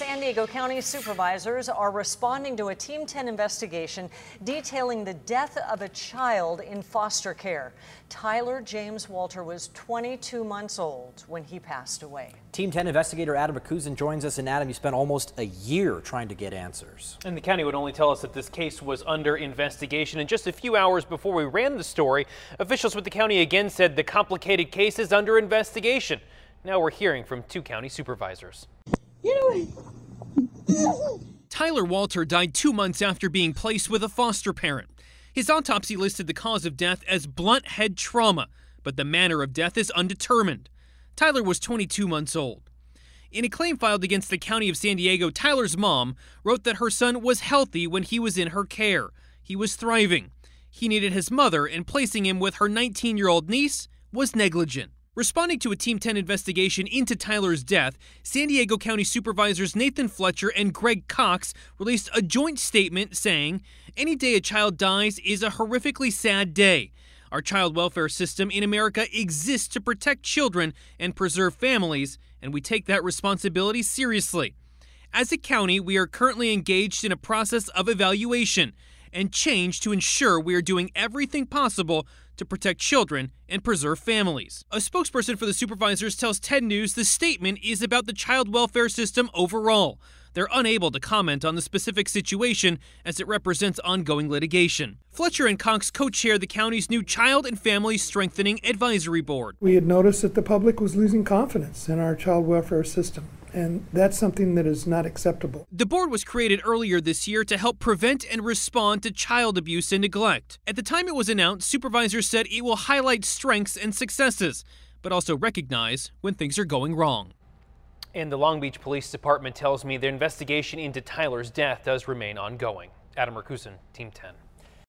San Diego County supervisors are responding to a Team 10 investigation detailing the death of a child in foster care. Tyler James Walter was 22 months old when he passed away. Team 10 investigator Adam Racusin joins us. And Adam, you spent almost a year trying to get answers. And the county would only tell us that this case was under investigation. And just a few hours before we ran the story, officials with the county again said the complicated case is under investigation. Now we're hearing from two county supervisors. Tyler Walter died two months after being placed with a foster parent. His autopsy listed the cause of death as blunt head trauma, but the manner of death is undetermined. Tyler was 22 months old. In a claim filed against the County of San Diego, Tyler's mom wrote that her son was healthy when he was in her care. He was thriving. He needed his mother, and placing him with her 19 year old niece was negligent. Responding to a Team 10 investigation into Tyler's death, San Diego County Supervisors Nathan Fletcher and Greg Cox released a joint statement saying, Any day a child dies is a horrifically sad day. Our child welfare system in America exists to protect children and preserve families, and we take that responsibility seriously. As a county, we are currently engaged in a process of evaluation and change to ensure we are doing everything possible to protect children and preserve families. A spokesperson for the supervisors tells 10 News the statement is about the child welfare system overall. They're unable to comment on the specific situation as it represents ongoing litigation. Fletcher and Cox co chair the county's new Child and Family Strengthening Advisory Board. We had noticed that the public was losing confidence in our child welfare system and that's something that is not acceptable. The board was created earlier this year to help prevent and respond to child abuse and neglect. At the time it was announced, supervisors said it will highlight strengths and successes, but also recognize when things are going wrong. And the Long Beach Police Department tells me their investigation into Tyler's death does remain ongoing. Adam Racusin, Team 10.